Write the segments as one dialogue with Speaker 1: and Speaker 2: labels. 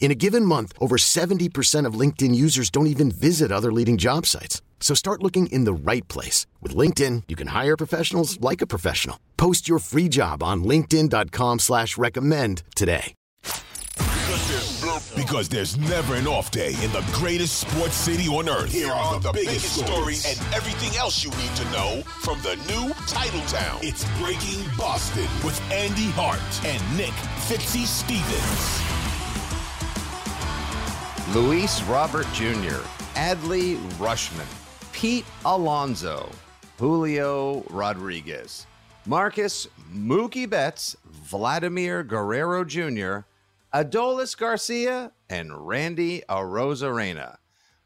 Speaker 1: In a given month, over 70% of LinkedIn users don't even visit other leading job sites. So start looking in the right place. With LinkedIn, you can hire professionals like a professional. Post your free job on linkedin.com slash recommend today.
Speaker 2: Because there's never an off day in the greatest sports city on earth. Here are the, biggest stories and everything else you need to know from the new title town. It's Breaking Boston with Andy Hart and Nick Fitzy Stevens.
Speaker 3: Luis Robert Jr., Adley Rutschman, Pete Alonso, Julio Rodriguez, Marcus Mookie Betts, Vladimir Guerrero Jr., Adolis Garcia, and Randy Arozarena.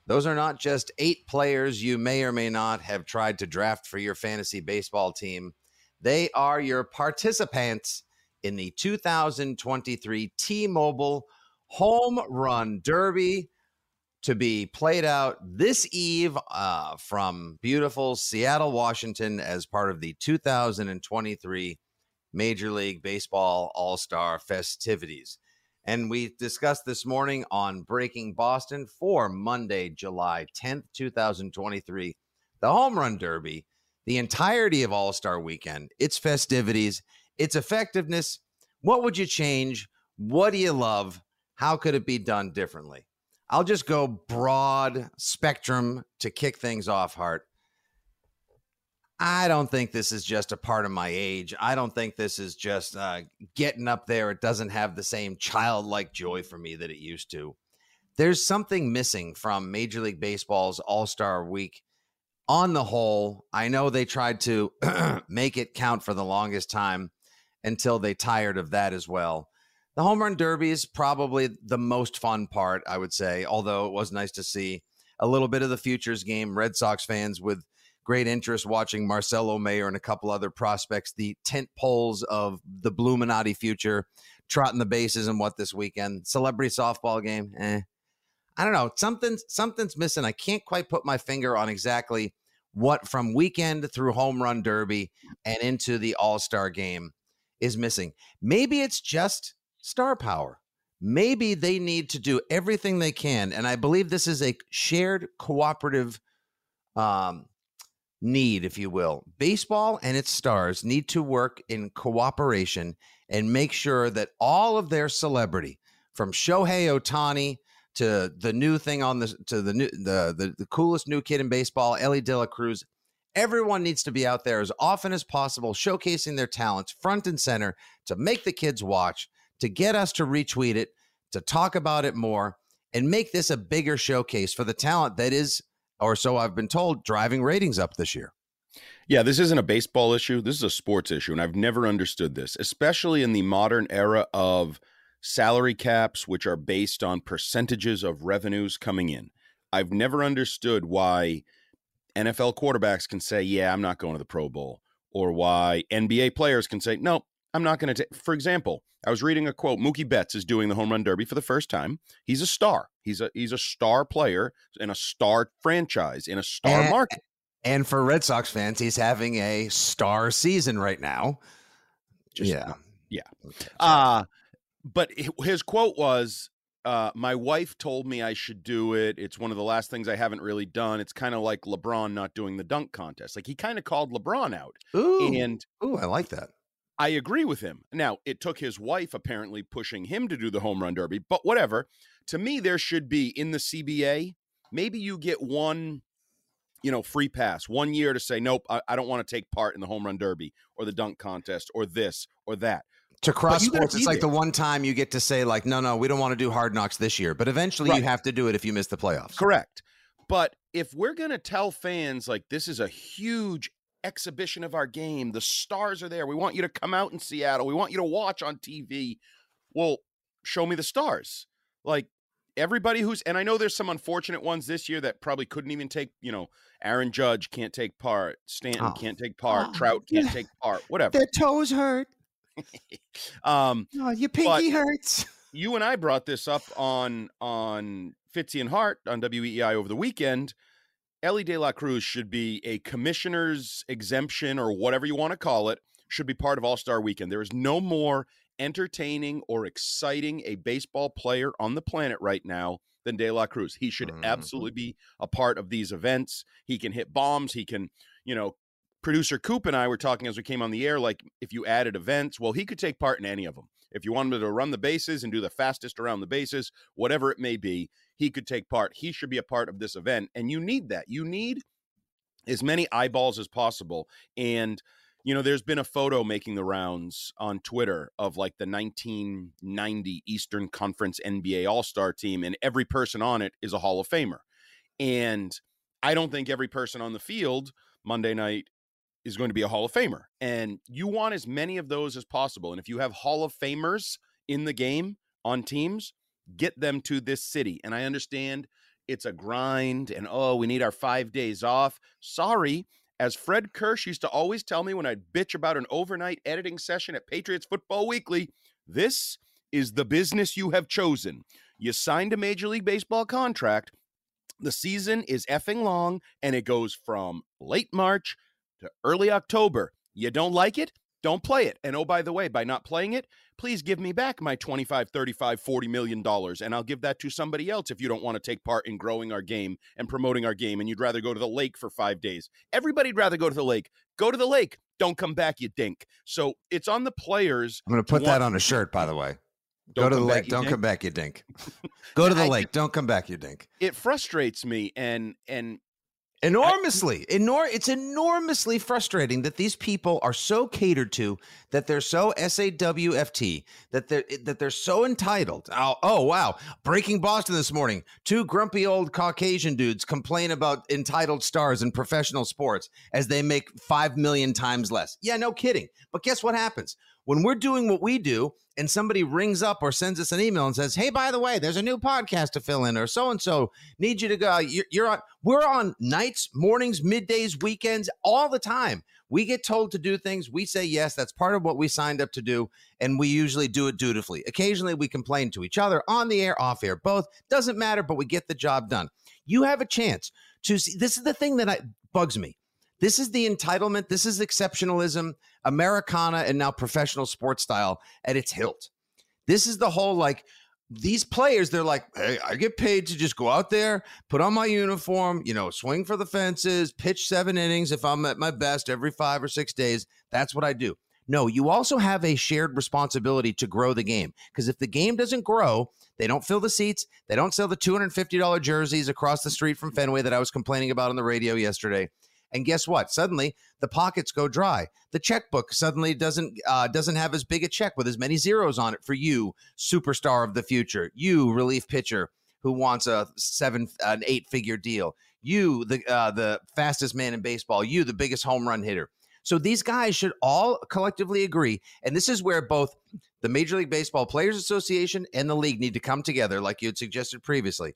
Speaker 3: Those are not just eight players you may or may not have tried to draft for your fantasy baseball team. They are your participants in the 2023 T Mobile Home Run Derby to be played out this eve uh, from beautiful Seattle, Washington, as part of the 2023 Major League Baseball All Star festivities. And we discussed this morning on Breaking Boston for Monday, July 10th, 2023, the Home Run Derby, the entirety of All Star weekend, its festivities, its effectiveness. What would you change? What do you love? How could it be done differently? I'll just go broad spectrum to kick things off, Hart. I don't think this is just a part of my age. I don't think this is just uh, getting up there. It doesn't have the same childlike joy for me that it used to. There's something missing from Major League Baseball's All Star Week. On the whole, I know they tried to make it count for the longest time until they tired of that as well. The home run derby is probably the most fun part, I would say, although it was nice to see a little bit of the futures game. Red Sox fans with great interest watching Marcelo Mayer and a couple other prospects, the tent poles of the Bluminati future, trotting the bases and what this weekend. Celebrity softball game, eh. I don't know. Something's something's missing. I can't quite put my finger on exactly what from weekend through home run derby and into the all-star game is missing. Maybe it's just star power. Maybe they need to do everything they can. And I believe this is a shared cooperative um, need, if you will. Baseball and its stars need to work in cooperation and make sure that all of their celebrity, from Shohei Ohtani to the new thing on the to the new the the, the coolest new kid in baseball, Elly De La Cruz, everyone needs to be out there as often as possible, showcasing their talents front and center to make the kids watch to get us to retweet it, to talk about it more, and make this a bigger showcase for the talent that is, or so I've been told, driving ratings up this year.
Speaker 4: Yeah, this isn't a baseball issue. This is a sports issue. And I've never understood this, especially in the modern era of salary caps, which are based on percentages of revenues coming in. I've never understood why NFL quarterbacks can say, Yeah, I'm not going to the Pro Bowl, or why NBA players can say, No, I'm not going to take, for example, I was reading a quote. Mookie Betts is doing the home run derby for the first time. He's a star. He's a he's a star player in a star franchise in a star
Speaker 3: and,
Speaker 4: market.
Speaker 3: And for Red Sox fans, he's having a star season right now.
Speaker 4: Just,
Speaker 3: yeah,
Speaker 4: yeah. Uh but his quote was, uh, "My wife told me I should do it. It's one of the last things I haven't really done. It's kind of like LeBron not doing the dunk contest. Like he kind of called LeBron out.
Speaker 3: Ooh,
Speaker 4: and
Speaker 3: ooh, I like that.
Speaker 4: I agree with him. Now, it took his wife apparently pushing him to do the home run derby, but whatever. To me, there should be in the CBA, maybe you get one you know, free pass one year to say, nope, I, I don't want to take part in the home run derby or the dunk contest or this or that.
Speaker 3: To cross sports, it's like there. the one time you get to say, like, no, no, we don't want to do hard knocks this year. But eventually right. you have to do it if you miss the playoffs.
Speaker 4: Correct. But if we're going to tell fans, like, this is a huge exhibition of our game, the stars are there. We want you to come out in Seattle. We want you to watch on TV. Well, show me the stars. Like, everybody who's and I know there's some unfortunate ones this year that probably couldn't even take, you know, Aaron Judge can't take part, Stanton oh. can't take part, oh. Trout can't take part, whatever.
Speaker 3: Their toes hurt.
Speaker 4: um
Speaker 3: oh, your pinky hurts.
Speaker 4: You and I brought this up on on Fitzy and Hart on WEEI over the weekend. Elly De La Cruz should be a commissioner's exemption or whatever you want to call it, should be part of All Star Weekend. There is no more entertaining or exciting a baseball player on the planet right now than De La Cruz. He should mm-hmm. absolutely be a part of these events. He can hit bombs. He can, you know, producer Coop and I were talking as we came on the air, like if you added events, well, he could take part in any of them. If you wanted to run the bases and do the fastest around the bases, whatever it may be, he could take part. He should be a part of this event. And you need that. You need as many eyeballs as possible. And you know, there's been a photo making the rounds on Twitter of like the 1990 Eastern Conference NBA All Star team, and every person on it is a Hall of Famer. And I don't think every person on the field Monday night is going to be a Hall of Famer. And you want as many of those as possible. And if you have Hall of Famers in the game on teams, get them to this city. And I understand it's a grind and oh, we need our five days off. Sorry as Fred Kirsch used to always tell me when I'd bitch about an overnight editing session at Patriots Football Weekly, this is the business you have chosen. You signed a Major League Baseball contract. The season is effing long and it goes from late March to early October. You don't like it? Don't play it. And oh, by the way, by not playing it, please give me back my 25, 35, 40 million dollars and I'll give that to somebody else if you don't want to take part in growing our game and promoting our game and you'd rather go to the lake for 5 days. Everybody'd rather go to the lake. Go to the lake. Don't come back, you dink. So, it's on the players.
Speaker 3: I'm going to put that on a shirt by the way. Don't go to the lake. Don't dink. come back, you dink. Go to the I, lake. Don't come back, you dink.
Speaker 4: It frustrates me, and and
Speaker 3: enormously. Enor- it's enormously frustrating that these people are so catered to that they're so sawft that they're that they're so entitled. Oh, oh wow. Breaking boston this morning. Two grumpy old caucasian dudes complain about entitled stars in professional sports as they make five million times less. Yeah no kidding. But guess what happens when we're doing what we do and somebody rings up or sends us an email and says, "Hey, by the way, there's a new podcast to fill in, or so and so need you to go," you're, on. We're on nights, mornings, middays, weekends, all the time. We get told to do things. We say yes. That's part of what we signed up to do, and we usually do it dutifully. Occasionally, we complain to each other on the air, off air, both doesn't matter, but we get the job done. You have a chance to see. This is the thing that I, bugs me. This is the entitlement. This is exceptionalism, Americana, and now professional sports style at its hilt. This is the whole like these players, they're like, hey, I get paid to just go out there, put on my uniform, you know, swing for the fences, pitch seven innings if I'm at my best every five or six days. That's what I do. No, you also have a shared responsibility to grow the game because if the game doesn't grow, they don't fill the seats, they don't sell the $250 jerseys across the street from Fenway that I was complaining about on the radio yesterday. And guess what? Suddenly the pockets go dry. The checkbook suddenly doesn't uh, doesn't have as big a check with as many zeros on it for you, superstar of the future. You relief pitcher who wants a seven an eight figure deal. You the uh, the fastest man in baseball. You the biggest home run hitter. So these guys should all collectively agree, and this is where both the Major League Baseball Players Association and the league need to come together, like you had suggested previously.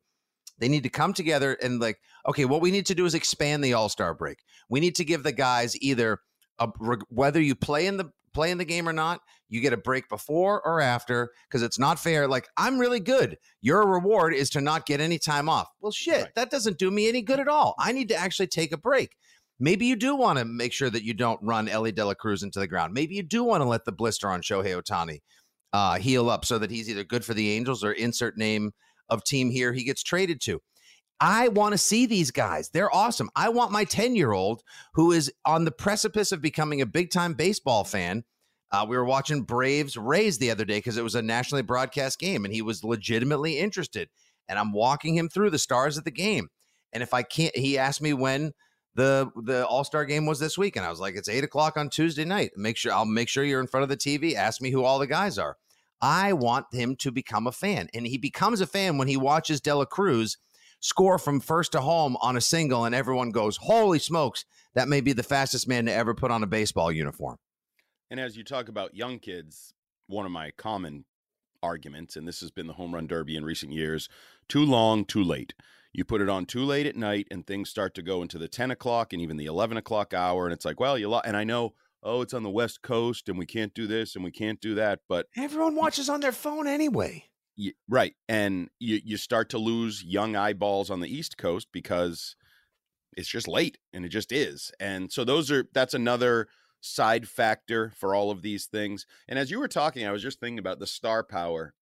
Speaker 3: They need to come together and like, okay, what we need to do is expand the All Star break. We need to give the guys either a, whether you play in the play in the game or not, you get a break before or after because it's not fair. Like I'm really good. Your reward is to not get any time off. Well, shit, right. that doesn't do me any good at all. I need to actually take a break. Maybe you do want to make sure that you don't run Elly De La Cruz into the ground. Maybe you do want to let the blister on Shohei Ohtani uh, heal up so that he's either good for the Angels or insert name of team here he gets traded to. I want to see these guys. They're awesome. I want my 10 year old who is on the precipice of becoming a big time baseball fan. Uh, we were watching Braves Rays the other day because it was a nationally broadcast game and he was legitimately interested. And I'm walking him through the stars of the game. And if I can't, he asked me when the the All Star game was this week, and I was like, it's eight o'clock on Tuesday night. Make sure I'll make sure you're in front of the TV. Ask me who all the guys are. I want him to become a fan, and he becomes a fan when he watches De La Cruz score from first to home on a single, and everyone goes, "Holy smokes! That may be the fastest man to ever put on a baseball uniform."
Speaker 4: And as you talk about young kids, one of my common arguments, and this has been the home run derby in recent years too long, too late. You put it on too late at night, and things start to go into the 10 o'clock and even the 11 o'clock hour. And it's like, well, you, lo-. and I know, oh, it's on the West Coast, and we can't do this and we can't do that. But
Speaker 3: everyone watches on their phone anyway.
Speaker 4: You, right. And you, you start to lose young eyeballs on the East Coast because it's just late and it just is. And so those are, that's another side factor for all of these things. And as you were talking, I was just thinking about the star power.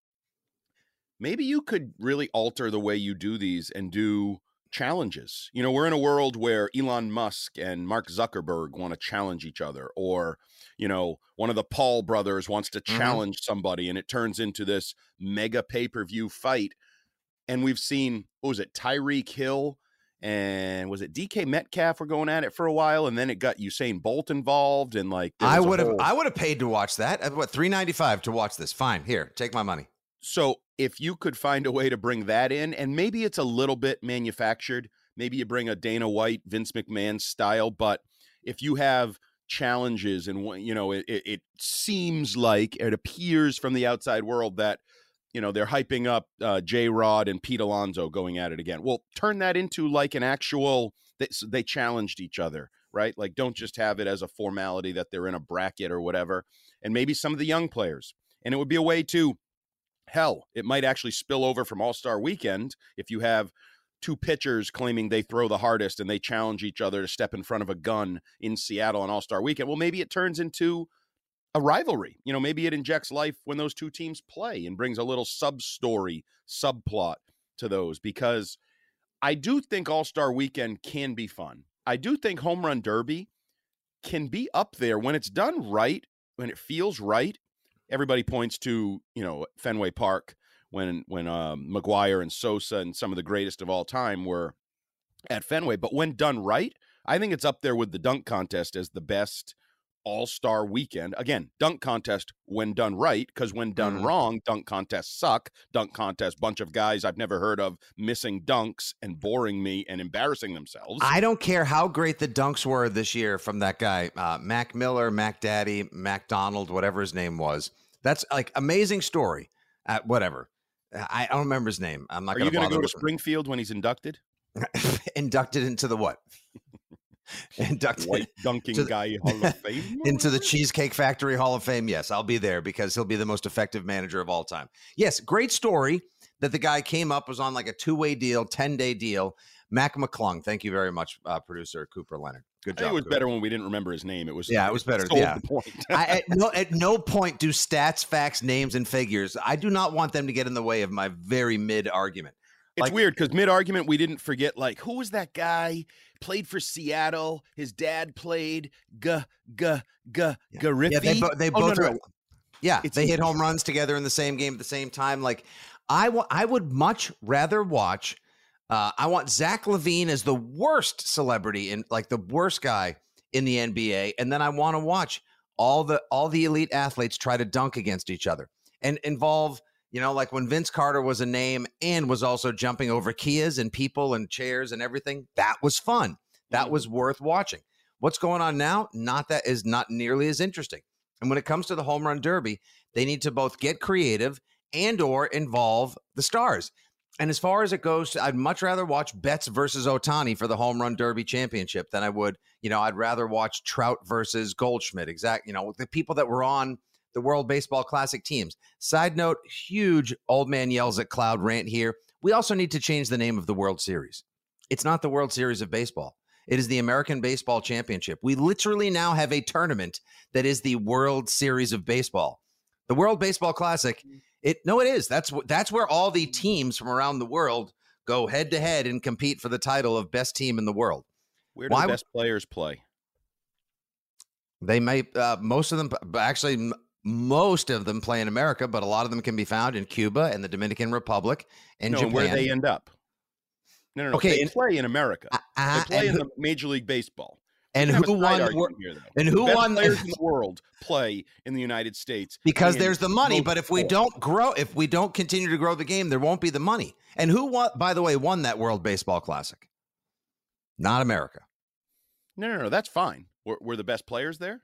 Speaker 4: Maybe you could really alter the way you do these and do challenges. You know, we're in a world where Elon Musk and Mark Zuckerberg want to challenge each other, or, you know, one of the Paul brothers wants to mm-hmm. challenge mm-hmm. somebody, and it turns into this mega pay per view fight. And we've seen, what was it, Tyreek Hill and was it DK Metcalf were going at it for a while, and then it got Usain Bolt involved, and like
Speaker 3: I would have, whole... I would have paid to watch that. What three ninety five to watch this? Fine, here, take my money.
Speaker 4: So if you could find a way to bring that in, and maybe it's a little bit manufactured, maybe you bring a Dana White, Vince McMahon style, but if you have challenges and you know it, it seems like it appears from the outside world that you know they're hyping up uh, J Rod and Pete Alonso going at it again. Well, turn that into like an actual. They, they challenged each other, right? Like, don't just have it as a formality that they're in a bracket or whatever. And maybe some of the young players, and it would be a way to. Hell, it might actually spill over from All Star Weekend if you have two pitchers claiming they throw the hardest and they challenge each other to step in front of a gun in Seattle on All Star Weekend. Well, maybe it turns into a rivalry. You know, maybe it injects life when those two teams play and brings a little sub story, subplot to those because I do think All Star weekend can be fun. I do think Home Run Derby can be up there when it's done right, when it feels right. Everybody points to, you know, Fenway Park when when um, McGwire and Sosa and some of the greatest of all time were at Fenway. But when done right, I think it's up there with the dunk contest as the best all star weekend. Again, dunk contest when done right, because when done mm-hmm. wrong, dunk contests suck. Dunk contest, bunch of guys I've never heard of missing dunks and boring me and embarrassing themselves.
Speaker 3: I don't care how great the dunks were this year from that guy, uh, Mac Miller, Mac Daddy, MacDonald, whatever his name was. That's like amazing story. Uh, whatever. I, don't remember his name. I'm not.
Speaker 4: Are you going to go to Springfield when he's inducted?
Speaker 3: inducted into the what?
Speaker 4: inducted white dunking to, guy Hall of Fame
Speaker 3: into the Cheesecake Factory Hall of Fame. Yes, I'll be there because he'll be the most effective manager of all time. Yes, great story that the guy came up was on like a two way deal, ten day deal. Mac McClung, thank you very much, uh, producer Cooper Leonard. Good job.
Speaker 4: It was better when we didn't remember his name. It was
Speaker 3: yeah, it was better. Yeah, I, at no at no point do stats, facts, names, and figures. I do not want them to get in the way of my very mid argument.
Speaker 4: It's like, weird because mid argument we didn't forget like who was that guy played for Seattle. His dad played g g g Griffey.
Speaker 3: Yeah, they, bo- they oh, both. No, no. Yeah, it's they hit home runs together in the same game at the same time. Like I, w- I would much rather watch. Uh, I want Zach LaVine as the worst celebrity in like the worst guy in the NBA, and then I want to watch all the all the elite athletes try to dunk against each other and involve you know, like when Vince Carter was a name and was also jumping over Kias and people and chairs and everything, that was fun. That mm-hmm. was worth watching. What's going on now? Not that is not nearly as interesting. And when it comes to the home run derby, they need to both get creative and or involve the stars. And as far as it goes, I'd much rather watch Betts versus Ohtani for the home run derby championship than I would, you know, I'd rather watch Trout versus Goldschmidt. Exact, you know, the people that were on the World Baseball Classic teams. Side note, huge old man yells at cloud rant here. We also need to change the name of the World Series. It's not the World Series of Baseball. It is the American Baseball Championship. We literally now have a tournament that is the World Series of Baseball. The World Baseball Classic, it no it is. That's that's where all the teams from around the world go head to head and compete for the title of best team in the world.
Speaker 4: Where do Why, the best players play?
Speaker 3: They may uh, most of them actually most of them play in America, but a lot of them can be found in Cuba and the Dominican Republic and no, Japan.
Speaker 4: Where they end up? No, no, no.
Speaker 3: Okay,
Speaker 4: they
Speaker 3: and-
Speaker 4: play in America.
Speaker 3: Uh,
Speaker 4: They play in
Speaker 3: who,
Speaker 4: the Major League Baseball.
Speaker 3: and
Speaker 4: We can have
Speaker 3: who won? the
Speaker 4: argument
Speaker 3: wor-
Speaker 4: here, though.
Speaker 3: and who won?
Speaker 4: Players in the world play in the United States
Speaker 3: because there's the money. But if we don't grow, if we don't continue to grow the game, there won't be the money. And who won? By the way, won that World Baseball Classic? Not America.
Speaker 4: no, no, no, that's fine. Were, were the best players there?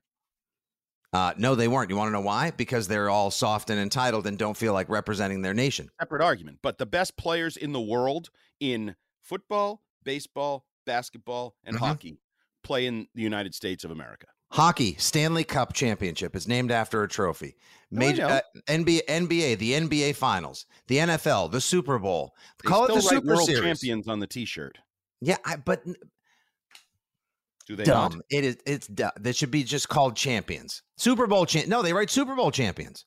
Speaker 3: Uh, no, they weren't. You want to know why? Because they're all soft and entitled and don't feel like representing their nation.
Speaker 4: Separate argument. But the best players in the world in football, baseball, basketball, and
Speaker 3: Mhm.
Speaker 4: hockey play in the United States of America.
Speaker 3: Hockey Stanley Cup Championship is named after a trophy. Major
Speaker 4: know.
Speaker 3: uh, NBA, NBA, the NBA Finals, the NFL, the Super Bowl.
Speaker 4: They
Speaker 3: Call it the Super
Speaker 4: World
Speaker 3: Series.
Speaker 4: Champions on the T-shirt.
Speaker 3: Yeah, I, but
Speaker 4: Do they
Speaker 3: dumb.
Speaker 4: not?
Speaker 3: It is. It's dumb. That should be just called champions. Super Bowl champ. No, they write Super Bowl champions.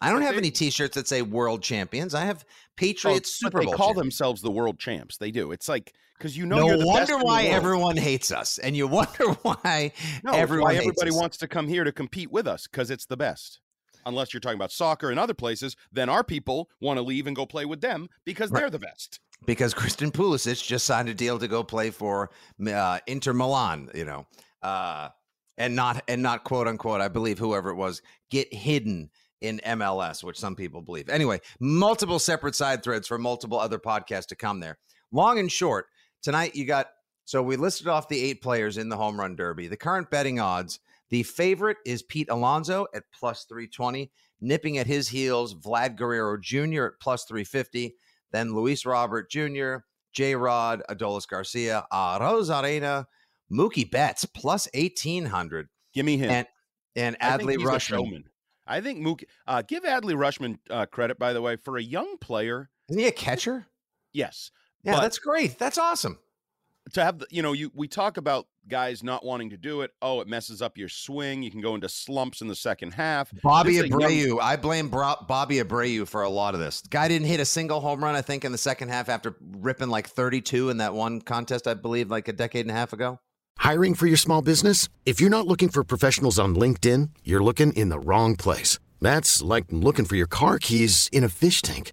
Speaker 3: I don't
Speaker 4: But
Speaker 3: have
Speaker 4: they-
Speaker 3: any T-shirts that say World Champions. I have
Speaker 4: Oh,
Speaker 3: Patriots
Speaker 4: but
Speaker 3: Super Bowl.
Speaker 4: they call
Speaker 3: champions.
Speaker 4: themselves the world champs. They do. It's like because you know
Speaker 3: no
Speaker 4: you're the best
Speaker 3: wonder why everyone hates us, and you wonder why
Speaker 4: No,
Speaker 3: everyone
Speaker 4: why everybody wants to come here to compete with us because it's the best. Unless you're talking about soccer and other places, then our people want to leave and go play with them because
Speaker 3: Right.
Speaker 4: they're the best.
Speaker 3: Because Christian Pulisic just signed a deal to go play for uh, Inter Milan, you know, uh, and not and not quote unquote, I believe whoever it was, get hidden in MLS, which some people believe. Anyway, multiple separate side threads for multiple other podcasts to come there. Long and short, tonight you got so we listed off the eight players in the home run derby. The current betting odds. The favorite is Pete Alonso at plus 320, nipping at his heels Vlad Guerrero Jr. at plus 350 then Luis Robert Jr., J Rod, Adolis Garcia, uh, Rosarena, Mookie Betts plus 1800,
Speaker 4: Give me him.
Speaker 3: and and Adley
Speaker 4: Rutschman. I think Mookie. Uh, give Adley Rutschman uh, credit, by the way, for a young player.
Speaker 3: Isn't he a catcher?
Speaker 4: Yes,
Speaker 3: Yeah,
Speaker 4: But-
Speaker 3: that's great. That's awesome.
Speaker 4: To have the, you know, you we talk about guys not wanting to do it. Oh, it messes up your swing. You can go into slumps in the second half.
Speaker 3: Bobby
Speaker 4: This is a young-
Speaker 3: Abreu. I blame Bro- Bobby Abreu for a lot of this. Guy didn't hit a single home run, I think, in the second half after ripping like 32 in that one contest, I believe, like a decade and a half ago.
Speaker 1: Hiring for your small business? If you're not looking for professionals on LinkedIn, you're looking in the wrong place. That's like looking for your car keys in a fish tank.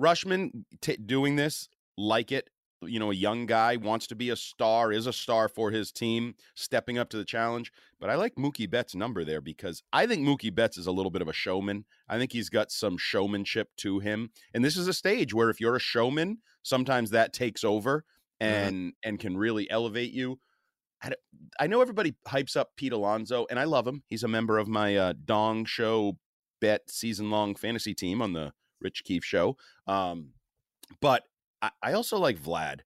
Speaker 4: Rutschman t- doing this like it. You know, a young guy wants to be a star, is a star for his team, stepping up to the challenge. But I like Mookie Betts' number there because I think Mookie Betts is a little bit of a showman. I think he's got some showmanship to him. And this is a stage where if you're a showman, sometimes that takes over and and can really elevate you. I know everybody hypes up Pete Alonso, and I love him. He's a member of my uh, Dong Show bet season long fantasy team on the Rich Keefe show. Um, but I, I also like Vlad.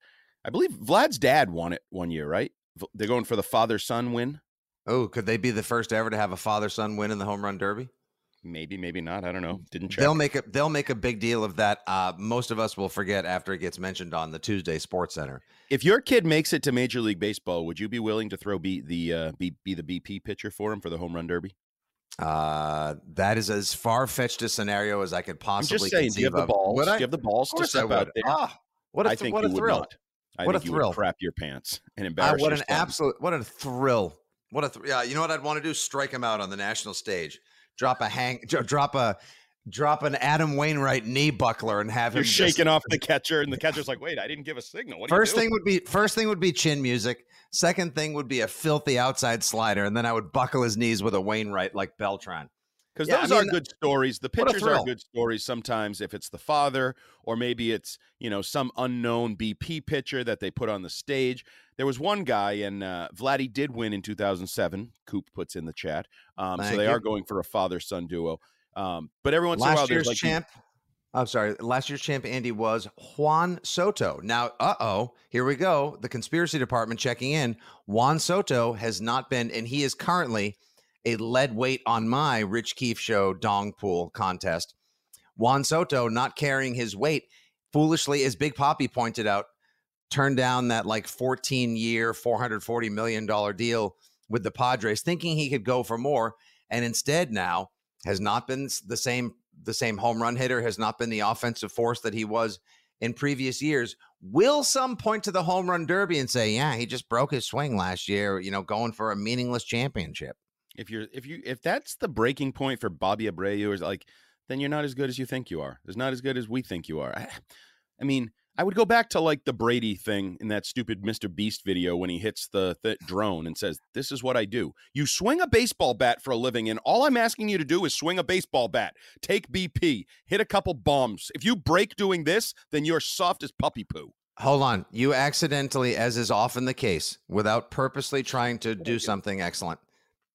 Speaker 4: I believe Vlad's dad won it one year, right? They're going for the father son win.
Speaker 3: Oh, could they be the first ever to have a father son win in the home run derby?
Speaker 4: Maybe, maybe not. I don't know. Didn't check.
Speaker 3: They'll make a they'll make a big deal of that. Uh, most of us will forget after it gets mentioned on the Tuesday Sports Center.
Speaker 4: if your kid makes it to Major League Baseball, would you be willing to throw be the uh, be be the BP pitcher for him for the home run derby?
Speaker 3: Uh, that is as far fetched a scenario as I could
Speaker 4: I'm
Speaker 3: possibly.
Speaker 4: just saying. Do you have the balls?
Speaker 3: Would
Speaker 4: Do you have the balls to step out there?
Speaker 3: Ah, what a
Speaker 4: I
Speaker 3: th-
Speaker 4: think
Speaker 3: what
Speaker 4: you
Speaker 3: a thrill!
Speaker 4: not. I
Speaker 3: What a thrill.
Speaker 4: would crap your pants and
Speaker 3: Ah,
Speaker 4: embarrass
Speaker 3: what an
Speaker 4: son.
Speaker 3: absolute what a thrill! What a th- yeah! You know what I'd want to do? Strike him out on the national stage. Drop a hang. Drop a drop an Adam Wainwright knee buckler and have
Speaker 4: You're
Speaker 3: him just-
Speaker 4: shaking off the catcher, and the catcher's like, "Wait, I didn't give a signal." What
Speaker 3: First thing would be first thing would be chin music. Second thing would be a filthy outside slider, and then I would buckle his knees with a Wainwright like Beltran.
Speaker 4: because
Speaker 3: Yeah, I
Speaker 4: those
Speaker 3: mean,
Speaker 4: are good stories. The pictures are good stories sometimes if it's the father or maybe it's you know some unknown BP pitcher that they put on the stage. There was one guy, and uh, Vladdy did win in 2007. Coop puts in the chat, um, so they
Speaker 3: you.
Speaker 4: are going for a father son duo. Um, but every once in a while,
Speaker 3: last year's
Speaker 4: like these-
Speaker 3: champ. I'm sorry. Last year's champ, Andy, was Juan Soto. Now, uh oh, here we go. The conspiracy department checking in. Juan Soto has not been, and he is currently a lead weight on my Rich Keefe show dong pool contest. Juan Soto not carrying his weight, foolishly, as Big Poppy pointed out, turned down that like 14 year, $440 million deal with the Padres, thinking he could go for more. And instead now has not been the same the same home run hitter, has not been the offensive force that he was in previous years. Will some point to the home run derby and say, yeah, he just broke his swing last year, you know, going for a meaningless championship?
Speaker 4: if you're if you if that's the breaking point for Bobby Abreu is like then you're not as good as you think you are. It's not as good as we think you are. I, I mean, I would go back to like the Brady thing in that stupid Mr. Beast video when he hits the th- drone and says, "This is what I do. You swing a baseball bat for a living, and all I'm asking you to do is swing a baseball bat. Take BP, hit a couple bombs. If you break doing this, then you're soft as puppy poo."
Speaker 3: Hold on. You accidentally, as is often the case, without purposely trying to do something excellent.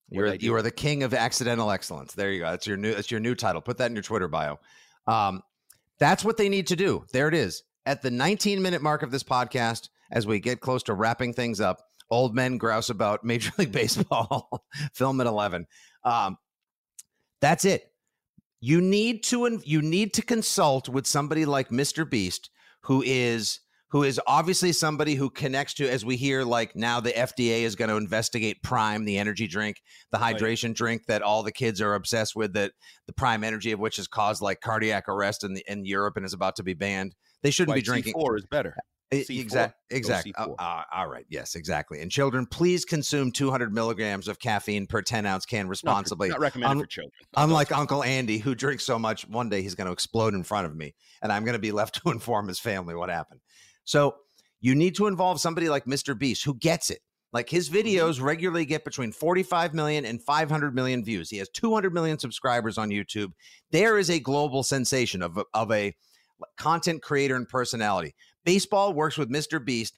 Speaker 3: You're you are the king of accidental excellence. There you go. That's your new that's your new title. Put that in your Twitter bio. Um, that's what they need to do. There it is. At the 19 minute mark of this podcast, as we get close to wrapping things up, old men grouse about Major League Baseball film at 11. Um, that's it. You need to you need to consult with somebody like Mr. Beast, who is who is obviously somebody who connects to, as we hear, like now the FDA is going to investigate Prime, the energy drink, the hydration drink that all the kids are obsessed with, that the Prime energy of which has caused like cardiac arrest in the, in Europe and is about to be banned. They shouldn't be drinking.
Speaker 4: Four is better. C4.
Speaker 3: Exactly. Exactly.
Speaker 4: Uh, C4.
Speaker 3: Uh, all right. Yes. Exactly. And children, please consume 200 milligrams of caffeine per 10 ounce can
Speaker 4: Not-
Speaker 3: responsibly.
Speaker 4: Not, recommended
Speaker 3: Un-
Speaker 4: for children.
Speaker 3: Unlike Uncle Andy, who drinks so much, one day he's going to explode in front of me, and I'm going to be left to inform his family what happened. So you need to involve somebody like Mr. Beast who gets it. Like his mm-hmm. videos regularly get between 45 million and 500 million views. He has 200 million subscribers on YouTube. There is a global sensation of, of a content creator and personality. Baseball works with Mr. Beast.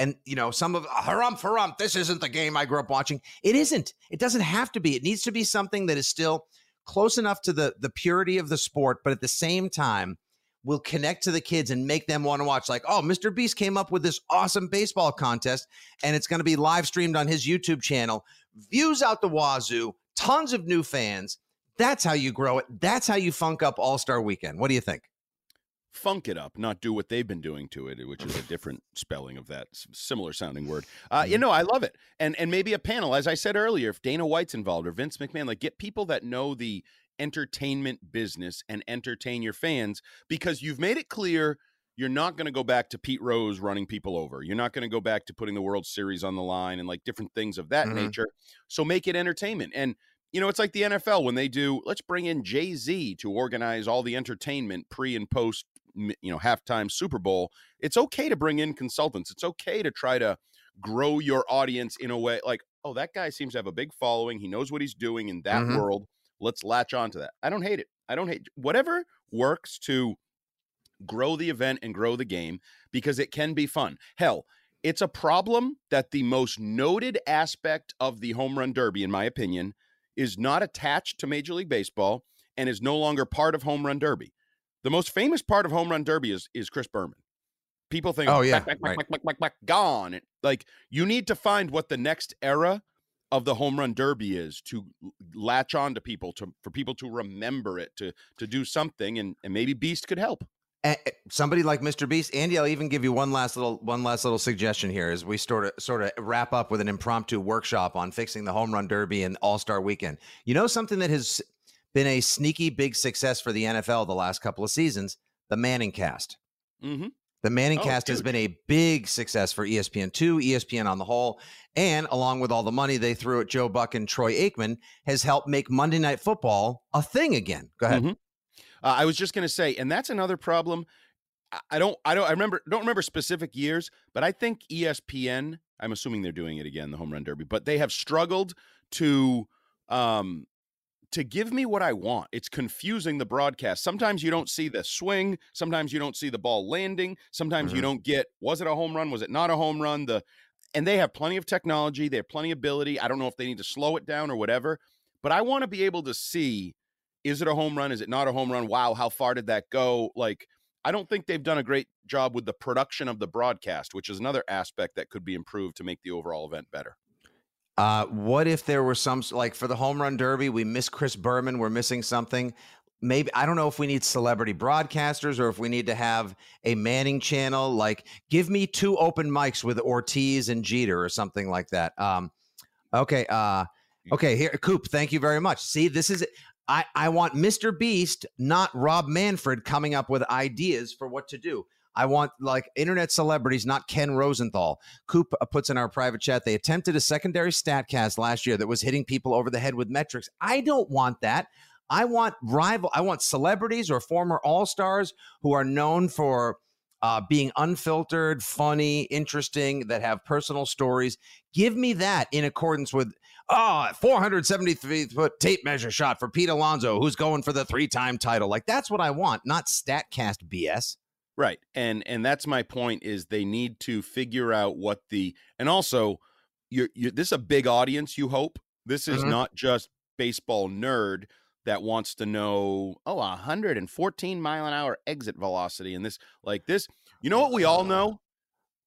Speaker 3: And you know, some of harumph harumph. This isn't the game I grew up watching. It isn't. It doesn't have to be. It needs to be something that is still close enough to the the purity of the sport, but at the same time will connect to the kids and make them want to watch. Like, oh, Mr. Beast came up with this awesome baseball contest, and it's going to be live streamed on his YouTube channel. Views out the wazoo, tons of new fans. That's how you grow it. That's how you funk up All Star Weekend. What do you think?
Speaker 4: Funk it up, not do what they've been doing to it, which is a different spelling of that similar sounding word. Uh,
Speaker 3: Mm-hmm.
Speaker 4: you know, I love it, and and maybe a panel, as I said earlier, if Dana White's involved or Vince McMahon, like get people that know the entertainment business and entertain your fans because you've made it clear. You're not going to go back to Pete Rose running people over. You're not going to go back to putting the World Series on the line and like different things of that
Speaker 3: Mhm.
Speaker 4: nature. So make it entertainment. And you know, it's like the NFL when they do, let's bring in Jay Z to organize all the entertainment pre and post, you know, halftime Super Bowl. It's okay to bring in consultants. It's okay to try to grow your audience in a way like, oh, that guy seems to have a big following. He knows what he's doing in that
Speaker 3: Mhm.
Speaker 4: world. Let's latch on to that. I don't hate it. I don't hate whatever works to grow the event and grow the game because it can be fun. Hell, it's a problem that the most noted aspect of the home run derby, in my opinion, is not attached to Major League Baseball and is no longer part of home run derby. The most famous part of home run derby is is Chris Berman. People think,
Speaker 3: Oh, yeah,
Speaker 4: back, back,
Speaker 3: right.
Speaker 4: back, back, back, gone. It- like you need to find what the next era of the home run derby is to latch on to people to for people to remember it to to do something and and maybe Beast could help.
Speaker 3: Eh, somebody like Mr. Beast, Andy. I'll even give you one last little one last little suggestion here as we sort of sort of wrap up with an impromptu workshop on fixing the home run derby and All Star Weekend. You know something that has been a sneaky big success for the NFL the last couple of seasons: the Manning Cast.
Speaker 4: Mm-hmm.
Speaker 3: The Manning
Speaker 4: Oh,
Speaker 3: Cast has been a big success for E ESPN two, ESPN on the whole, and along with all the money they threw at Joe Buck and Troy Aikman, has helped make Monday Night Football a thing again. Go ahead.
Speaker 4: Mhm. Uh, I was just going to say, and that's another problem. I- don't, I don't, I remember, don't remember specific years, but I think ESPN. I'm assuming they're doing it again, the home run derby, but they have struggled to, um, to give me what I want. It's confusing the broadcast. Sometimes you don't see the swing, sometimes you don't see the ball landing, sometimes mm-hmm. you don't get was it a home run, was it not a home run? The and they have plenty of technology, they have plenty of ability. I don't know if they need to slow it down or whatever, but I want to be able to see is it a home run? Is it not a home run? Wow, how far did that go? Like I don't think they've done a great job with the production of the broadcast, which is another aspect that could be improved to make the overall event better.
Speaker 3: Uh, what if there were some like for the home run derby, we miss Chris Berman, we're missing something. Maybe I don't know if we need celebrity broadcasters or if we need to have a Manning channel. Like, give me two open mics with Ortiz and Jeter or something like that. Um, okay, uh, okay, here, Coop. Thank you very much. See, this is I I want Mr. Beast, not Rob Manfred, coming up with ideas for what to do. I want like internet celebrities, not Ken Rosenthal. Coop uh, puts in our private chat. They attempted a secondary statcast last year that was hitting people over the head with metrics. I don't want that. I want rival. I want celebrities or former all stars who are known for uh, being unfiltered, funny, interesting, that have personal stories. Give me that in accordance with oh, 473 foot tape measure shot for Pete Alonso, who's going for the three time title. Like that's what I want, not Statcast BS.
Speaker 4: Right. And and that's my point is they need to figure out what the and also you're, you're this is a big audience, you hope. This is mm-hmm. not just baseball nerd that wants to know, oh, 114 mile an hour exit velocity and this like this. You know what we all know?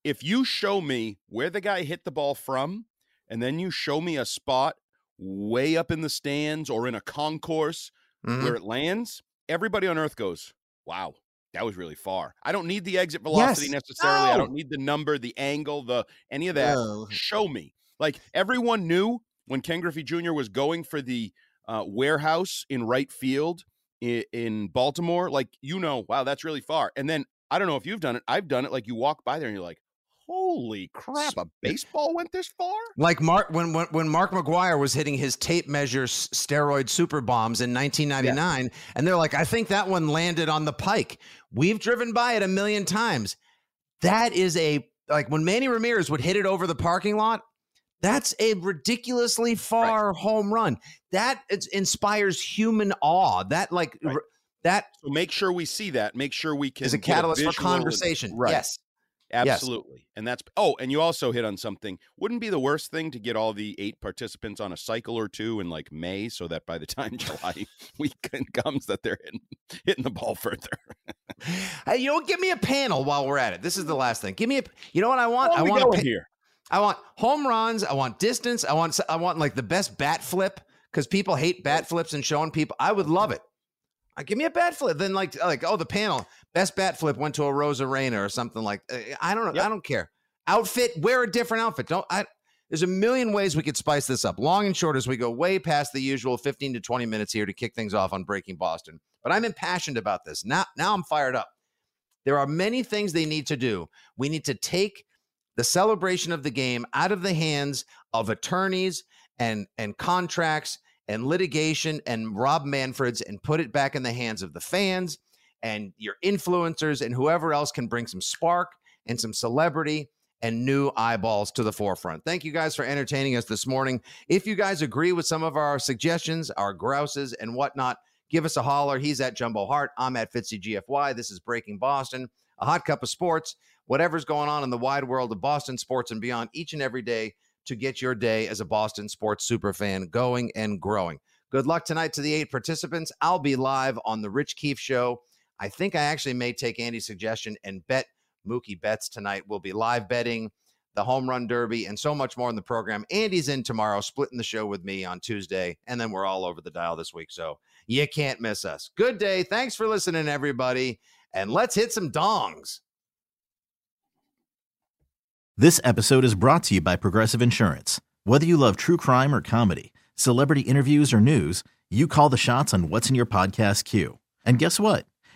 Speaker 4: If you show me where the guy hit the ball from, and then you show me a spot way up in the stands or in a concourse mm-hmm. where it lands, everybody on earth goes, wow, that was really far. I don't need the exit velocity yes. necessarily. No. I don't need the number, the angle, the any of that. No. Show me. Like everyone knew when Ken Griffey Jr. was going for the uh, warehouse in right field in, in Baltimore. Like you know, wow, that's really far. And then I don't know if you've done it. I've done it. Like you walk by there and you're like, holy crap, a baseball went this far?
Speaker 3: Like Mark when when, when Mark McGwire was hitting his tape measure steroid super bombs in 1999 yeah. and they're like I think that one landed on the pike. We've driven by it a million times. That is a like when Manny Ramirez would hit it over the parking lot, that's a ridiculously far right. home run. That inspires human awe. That like right. that
Speaker 4: so make sure we see that. Make sure we can
Speaker 3: is a catalyst a for conversation. And, right. Yes.
Speaker 4: Absolutely. Yes. And that's oh, and you also hit on something. Wouldn't be the worst thing to get all the eight participants on a cycle or two in like May so that by the time July weekend comes that they're hitting, hitting the ball further.
Speaker 3: hey, you know, give me a panel while we're at it. This is the last thing. Give me a you know what I want? I want pa- here. I want home runs, I want distance, I want I want like the best bat flip because people hate bat flips and showing people. I would love it. Uh, give me a bat flip. Then like like oh the panel best bat flip went to a Arozarena or something like. Uh, I don't know. Yep. I don't care. Outfit. Wear a different outfit. Don't. I. There's a million ways we could spice this up. Long and short as we go way past the usual 15 to 20 minutes here to kick things off on Breaking Boston. But I'm impassioned about this. Now, now I'm fired up. There are many things they need to do. We need to take the celebration of the game out of the hands of attorneys and and contracts and litigation and Rob Manfreds and put it back in the hands of the fans and your influencers and whoever else can bring some spark and some celebrity and new eyeballs to the forefront. Thank you guys for entertaining us this morning. If you guys agree with some of our suggestions, our grouses and whatnot, give us a holler. He's at Jumbo Hart. I'm at Fitzy GFY. This is Breaking Boston, a hot cup of sports, whatever's going on in the wide world of Boston sports and beyond each and every day to get your day as a Boston sports super fan going and growing. Good luck tonight to the eight participants. I'll be live on the Rich Keefe show. I think I actually may take Andy's suggestion and bet Mookie Betts tonight. We'll be live betting the home run derby and so much more in the program. Andy's in tomorrow, splitting the show with me on Tuesday, and then we're all over the dial this week. So you can't miss us. Good day. Thanks for listening, everybody. And let's hit some dongs.
Speaker 5: This episode is brought to you by Progressive Insurance. Whether you love true crime or comedy, celebrity interviews or news, you call the shots on what's in your podcast queue. And guess what?